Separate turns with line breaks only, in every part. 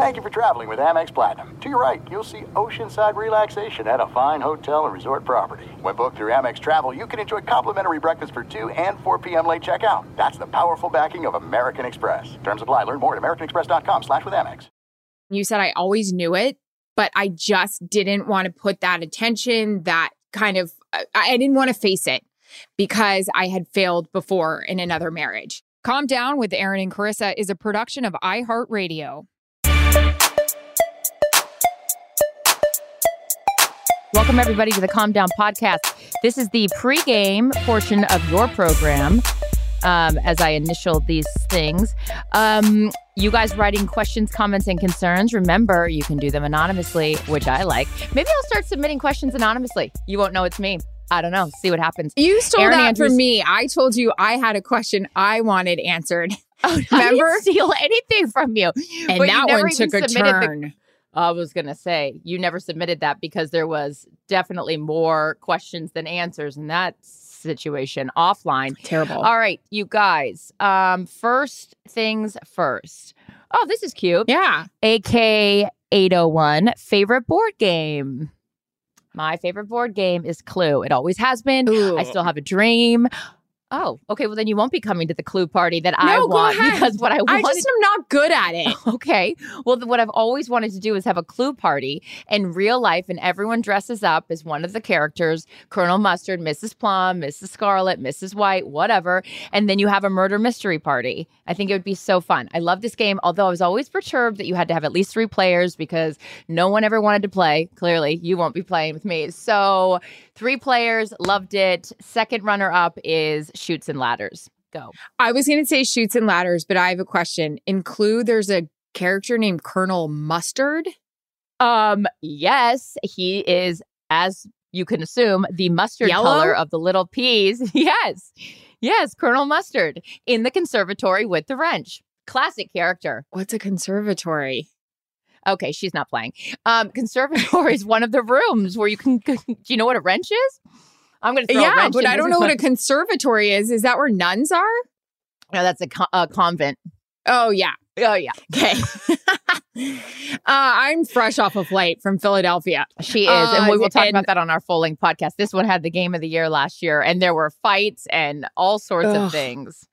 Thank you for traveling with Amex Platinum. To your right, you'll see oceanside relaxation at a fine hotel and resort property. When booked through Amex Travel, you can enjoy complimentary breakfast for 2 and 4 p.m. late checkout. That's the powerful backing of American Express. Terms apply. Learn more at americanexpress.com slash with Amex.
You said I always knew it, but I just didn't want to put that attention, that kind of, I, I didn't want to face it because I had failed before in another marriage. Calm Down with Erin and Charissa is a production of iHeartRadio.
Welcome, everybody, to the Calm Down podcast. This is the pregame portion of your program. Um, as I initial these things, um, you guys writing questions, comments, and concerns. Remember, you can do them anonymously, which I like. Maybe I'll start submitting questions anonymously. You won't know it's me. I don't know. See what happens.
You stole
Erin
that
Andrews-
from me. I told you I had a question I wanted answered.
Oh, I
Remember?
didn't steal anything from you.
And
But
that one took a
submitted the-
turn.
I was going to say, you never submitted that because there was definitely more questions than answers in that situation offline.
Terrible.
All right, you guys. Um, first things first. Oh, this is cute.
yeah.
AK 801 favorite board game. My favorite board game is Clue. It always has been.
Ooh.
I still have a dream. Oh, okay. Well, then you won't be coming to the Clue party that I
No, go
want because what I want—I
just am not good at it.
Okay. Well, what I've always wanted to do is have a clue party in real life, and everyone dresses up as one of the characters Colonel Mustard, Mrs. Plum, Mrs. Scarlet, Mrs. White, whatever. And then you have a murder mystery party. I think it would be so fun. I love this game, although I was always perturbed that you had to have at least three players because no one ever wanted to play. Clearly, you won't be playing with me. So, three players, loved it. Second runner up is Chutes and Ladders. Go.
I was going to say chutes and ladders, but I have a question. In Clue, there's a character named Colonel Mustard.
Um, yes, he is, as you can assume, the mustard
Yellow?
color of the little peas. yes, yes, Colonel Mustard in the conservatory with the wrench. Classic character.
What's a conservatory?
Okay, she's not playing. Um, conservatory is one of the rooms where you can. Do you know what a wrench is? I'm going to throw a
yeah, but I don't know what a conservatory is. Is that where nuns are?
No, that's a, co- a convent.
Oh, yeah.
Oh yeah,
Okay. uh, I'm fresh off a flight from Philadelphia.
she is,
Uh,
and we will talk
and-
about that on our full length podcast. This one had the game of the year last year, and there were fights and all sorts
Ugh.
of things.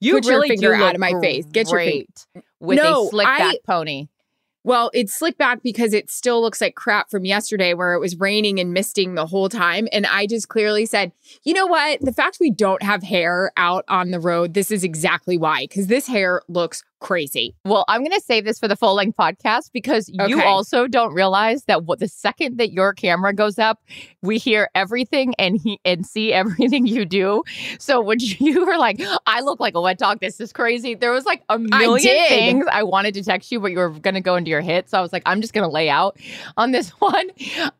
You
Put your finger out of my face. Get your finger-
with
No,
a slick
I-
pony.
Well, it's slick back because it still looks like crap from yesterday where it was raining and misting the whole time. And I just clearly said, you know what? The fact we don't have hair out on the road, this is exactly why, because this hair looks crazy.
Well, I'm going to save this for the full length podcast because you also don't realize that what the second that your camera goes up, we hear everything and he and see everything you do. So when you were like, "I look like a wet dog. This is crazy," there was like a million
did.
things I wanted to text you, but you were going to go into your hit. So I was like, "I'm just going to lay out on this one."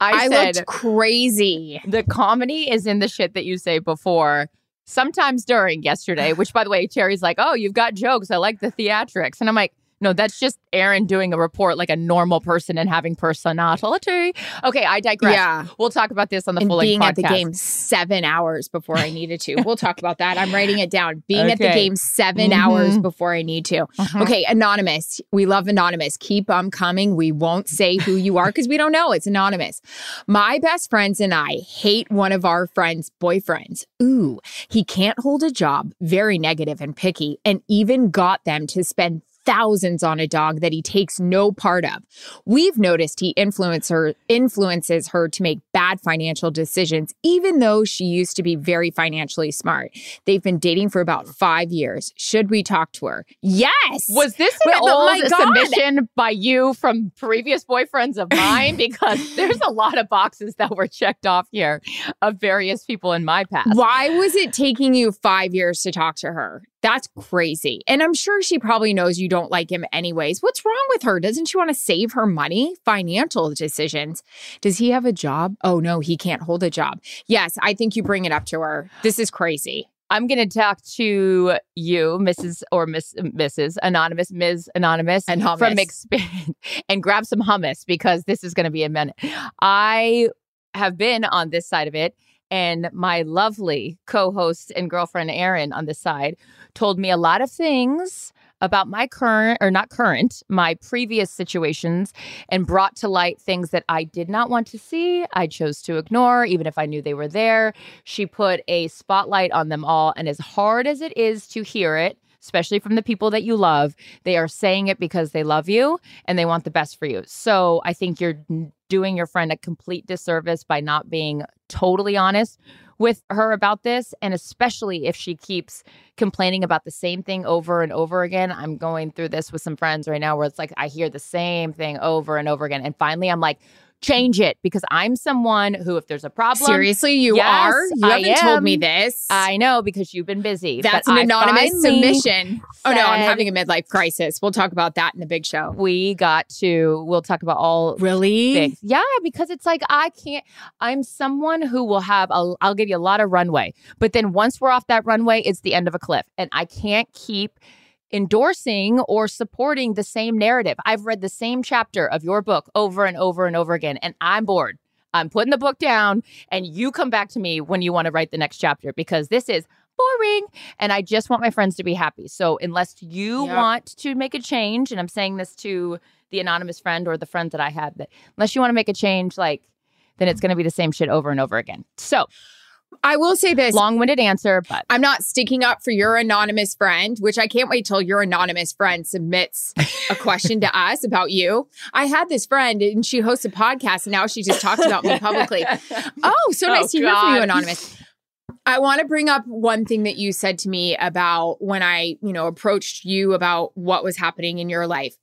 I,
I,
said,
looked crazy.
the comedy is in the shit that you say before. Sometimes during yesterday, which by the way, Cherry's like, oh, you've got jokes. I like the theatrics. And I'm like, No, that's just Erin doing a report like a normal person and having personality. Okay, I digress.
Yeah.
We'll talk about this on the
and
full
being
podcast.
at the game seven hours before I needed to. We'll talk about that. I'm writing it down. Being at the game 7
Mhm.
hours before I need to.
Mhm.
Okay, anonymous. We love anonymous. Keep them coming. We won't say who you are because we don't know. It's anonymous. My best friends and I hate one of our friends' boyfriends. Ooh, he can't hold a job, very negative and picky, and even got them to spend thousands on a dog that he takes no part of. We've noticed he influence her, influences her to make bad financial decisions, even though she used to be very financially smart. They've been dating for about five years. Should we talk to her? Yes.
Was this an
oh
old
God.
submission by you from previous boyfriends of mine? Because there's a lot of boxes that were checked off here of various people in my past.
Why was it taking you five years to talk to her? That's crazy. And I'm sure she probably knows you don't like him anyways. What's wrong with her? Doesn't she want to save her money? Financial decisions. Does he have a job? Oh, no, he can't hold a job. Yes, I think you bring it up to her. This is crazy.
I'm going to talk to you, Mrs. or Miss Mrs. Anonymous, Ms. Anonymous,
And hummus.
from experience, and grab some hummus because this is going to be a minute. I have been on this side of it, and my lovely co-host and girlfriend Erin on this side told me a lot of things about my current or not current, my previous situations and brought to light things that I did not want to see. I chose to ignore, even if I knew they were there. She put a spotlight on them all. And as hard as it is to hear it, especially from the people that you love, they are saying it because they love you and they want the best for you. So I think you're doing your friend a complete disservice by not being totally honest with her about this. And especially if she keeps complaining about the same thing over and over again. I'm going through this with some friends right now where it's like I hear the same thing over and over again. And finally, I'm like, change it because I'm someone who, if there's a problem,
Seriously, you
Yes,
are? You
I
haven't told me this.
I know because you've been busy.
That's an
I
anonymous submission. Oh, no, I'm having a midlife crisis. We'll talk about that in the big show.
We got to, we'll talk about all
Really?
things. Yeah, because it's like I can't. I'm someone who will have. A, I'll give you a lot of runway, but then once we're off that runway, it's the end of a cliff, and I can't keep endorsing or supporting the same narrative. I've read the same chapter of your book over and over and over again, and I'm bored. I'm putting the book down, and you come back to me when you want to write the next chapter because this is boring and I just want my friends to be happy. So unless you
Yep.
want to make a change, and I'm saying this to the anonymous friend or the friends that I have that unless you want to make a change, like then it's going to be the same shit over and over again. So
I will say this.
long-winded answer, but
I'm not sticking up for your anonymous friend, which I can't wait till your anonymous friend submits a question to us about you. I had this friend and she hosts a podcast and now she just talks about me publicly. Oh, so
Oh,
nice to hear from you, anonymous. I want to bring up one thing that you said to me about when I, you know, approached you about what was happening in your life.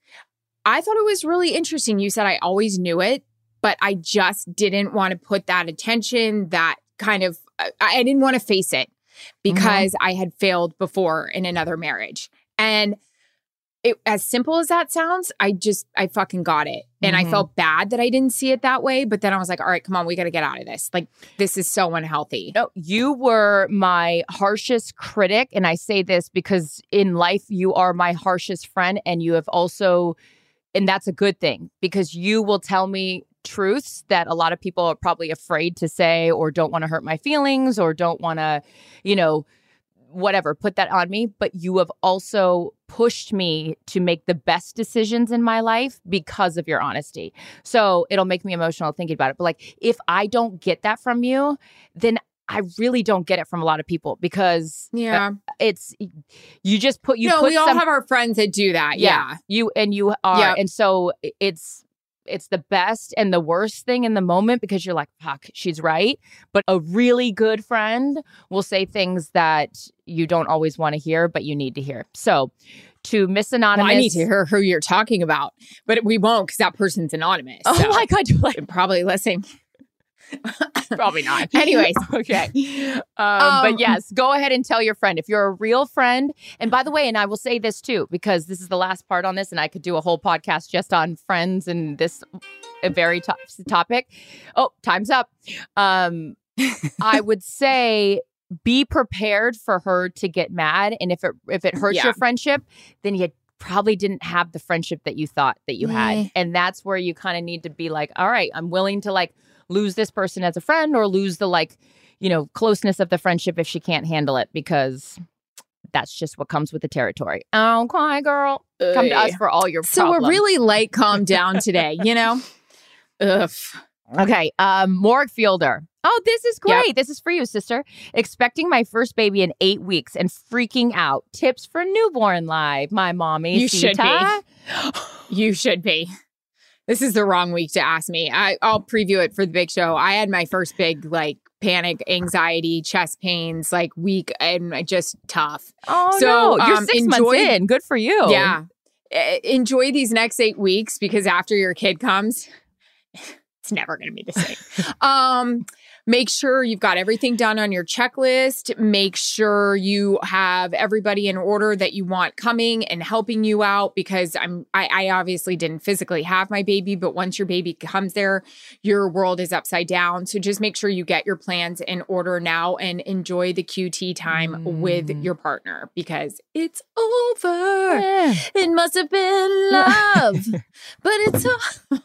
I thought it was really interesting. You said I always knew it, but I just didn't want to put that attention, that kind of, I, I didn't want to face it because I had failed before in another marriage. And it, as simple as that sounds, I just, I fucking got it. And I
Mhm.
felt bad that I didn't see it that way. But then I was like, all right, come on, we got to get out of this. Like, this is so unhealthy.
No, you were my harshest critic. And I say this because in life, you are my harshest friend. And you have also, and that's a good thing because you will tell me truths that a lot of people are probably afraid to say or don't want to hurt my feelings or don't want to, you know, whatever, put that on me. But you have also pushed me to make the best decisions in my life because of your honesty. So it'll make me emotional thinking about it. But like, if I don't get that from you, then I really don't get it from a lot of people because uh,
Yeah.
it's you just put you
no,
put
we all
some,
have our friends that do that. Yeah.
you and you are
Yep.
and so it's it's the best and the worst thing in the moment because you're like fuck she's right but a really good friend will say things that you don't always want to hear but you need to hear so to miss
Well,
anonymous
I need to hear who you're talking about, but we won't because that person's anonymous.
oh
so
my god like
Probably listening.
Probably not
Anyways.
okay um,
Um,
but yes go ahead and tell your friend if you're a real friend and by the way and i will say this too because this is the last part on this and i could do a whole podcast just on friends and this a very top topic oh time's up um i would say be prepared for her to get mad and if it if it hurts
Yeah.
your friendship then you probably didn't have the friendship that you thought that you had. And that's where you kind of need to be like, all right, I'm willing to like lose this person as a friend or lose the like, you know, closeness of the friendship if she can't handle it because that's just what comes with the territory. Oh, cry girl. Come to us for all your
So
problems.
we're really light calm down today, you know? Ugh.
Okay, um, Morg Fielder. Oh, this is
Yep.
great. This is for you, sister. Expecting my first baby in eight weeks and freaking out. Tips for newborn life. My mommy.
You should be. You should be. This is the wrong week to ask me. I, I'll preview it for the big show. I had my first big like panic, anxiety, chest pains, like week, and just tough.
Oh
So,
no, you're
um,
six
enjoy-
months in. Good for you.
Yeah. Enjoy these next eight weeks because after your kid comes, it's never going to be the same. um, make sure you've got everything done on your checklist. Make sure you have everybody in order that you want coming and helping you out because I'm I, I obviously didn't physically have my baby, but once your baby comes there, your world is upside down. So just make sure you get your plans in order now and enjoy the QT time with
Mm.
your partner because it's over.
Yeah.
It must have been love, but it's all.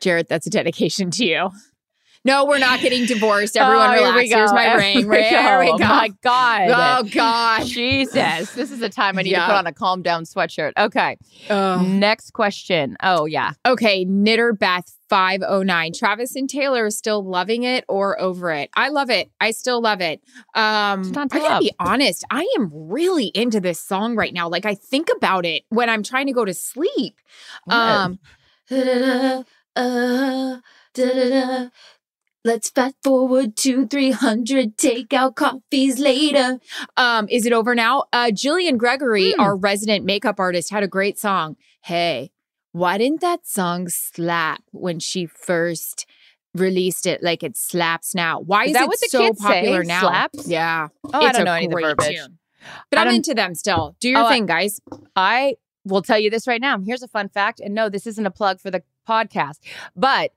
Jared, that's a dedication to you. No, we're not getting divorced. Everyone
Oh, here
relax.
we go.
Here's my
Here
ring.
we
There we
go.
go.
My God.
Oh gosh.
Jesus. This is the time I need
Yeah.
to put on a calm down sweatshirt. Okay.
Ugh.
Next question. Oh, yeah.
Okay, Knitter Beth 509. Travis and Taylor is still loving it or over it? I love it. I still love it. Um I gotta be honest. I am really into this song right now. Like I think about it when I'm trying to go to sleep. Um uh, da-da-da. Let's fast forward to 300 takeout coffees later. Um, is it over now? Uh, Jillian Gregory,
Hmm.
our resident makeup artist, had a great song. Hey, why didn't that song slap when she first released it like it slaps now? Why is,
Is that
it
what the
so
kids say?
popular now?
Slaps?
Yeah.
Oh, I don't know any of the verbiage.
tune. But I'm into them still. Do your
Oh,
thing, guys.
I will tell you this right now. Here's a fun fact. And no, this isn't a plug for the podcast, but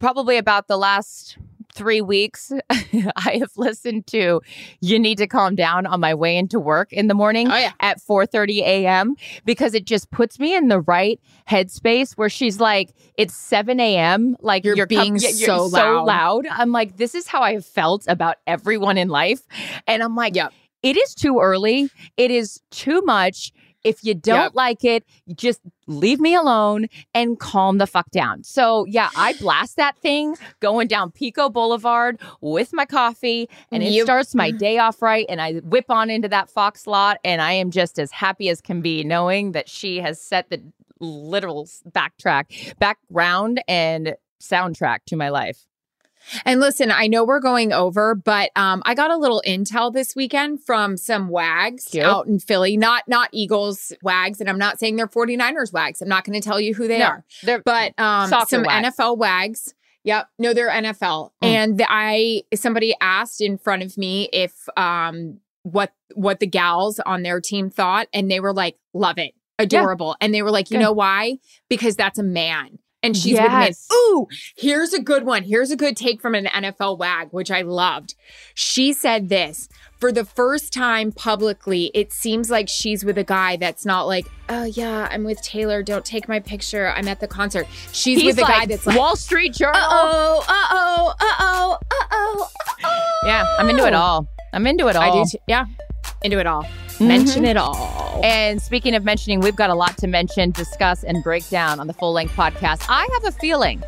probably about the last three weeks, I have listened to You Need to Calm Down on my way into work in the morning
Oh yeah.
at 4:30 a.m. because it just puts me in the right headspace where she's like, it's 7 a.m. Like
You're
com-
being
y-
so
so
loud.
loud. I'm like, this is how I have felt about everyone in life, and I'm like,
Yep.
it is too early. It is too much. If you don't
Yep.
like it, just leave me alone and calm the fuck down. So, yeah, I blast that thing going down Pico Boulevard with my coffee, and it
Yep.
starts my day off right. And I whip on into that Fox lot, and I am just as happy as can be knowing that she has set the literal backtrack, background, and soundtrack to my life.
And listen, I know we're going over, but um, I got a little intel this weekend from some wags
Cute.
out in Philly. Not not Eagles wags, and I'm not saying they're 49ers wags. I'm not going to tell you who they
No,
are.
They're,
But um, some
wags.
NFL wags. Yep. No, they're NFL.
Mm.
And the, I somebody asked in front of me if um what what the gals on their team thought, and they were like, love it. Adorable. And they were like, you
Good.
know why? Because that's a man. And she's.
Yes.
Ooh, here's a good one. Here's a good take from an NFL wag, which I loved. She said this for the first time publicly. It seems like she's with a guy that's not like, oh, yeah, I'm with Taylor. Don't take my picture. I'm at the concert. She's
He's
with a
like,
guy that's like,
Wall Street Journal.
uh oh, uh oh, uh oh, uh oh, uh oh.
Yeah, I'm into it all. I'm into it all.
I do too. Yeah, into it all.
Mhm.
Mention it all.
And speaking of mentioning, we've got a lot to mention, discuss, and break down on the full length podcast. I have a feeling,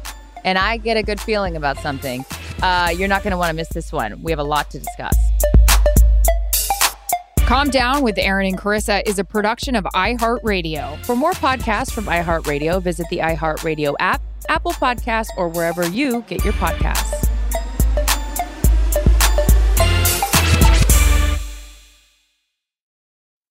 and I get a good feeling about something. Uh, you're not going to want to miss this one. We have a lot to discuss.
Calm Down with Erin and Charissa is a production of iHeartRadio.
For more podcasts from iHeartRadio, visit the iHeartRadio app, Apple Podcasts, or wherever you get your podcasts.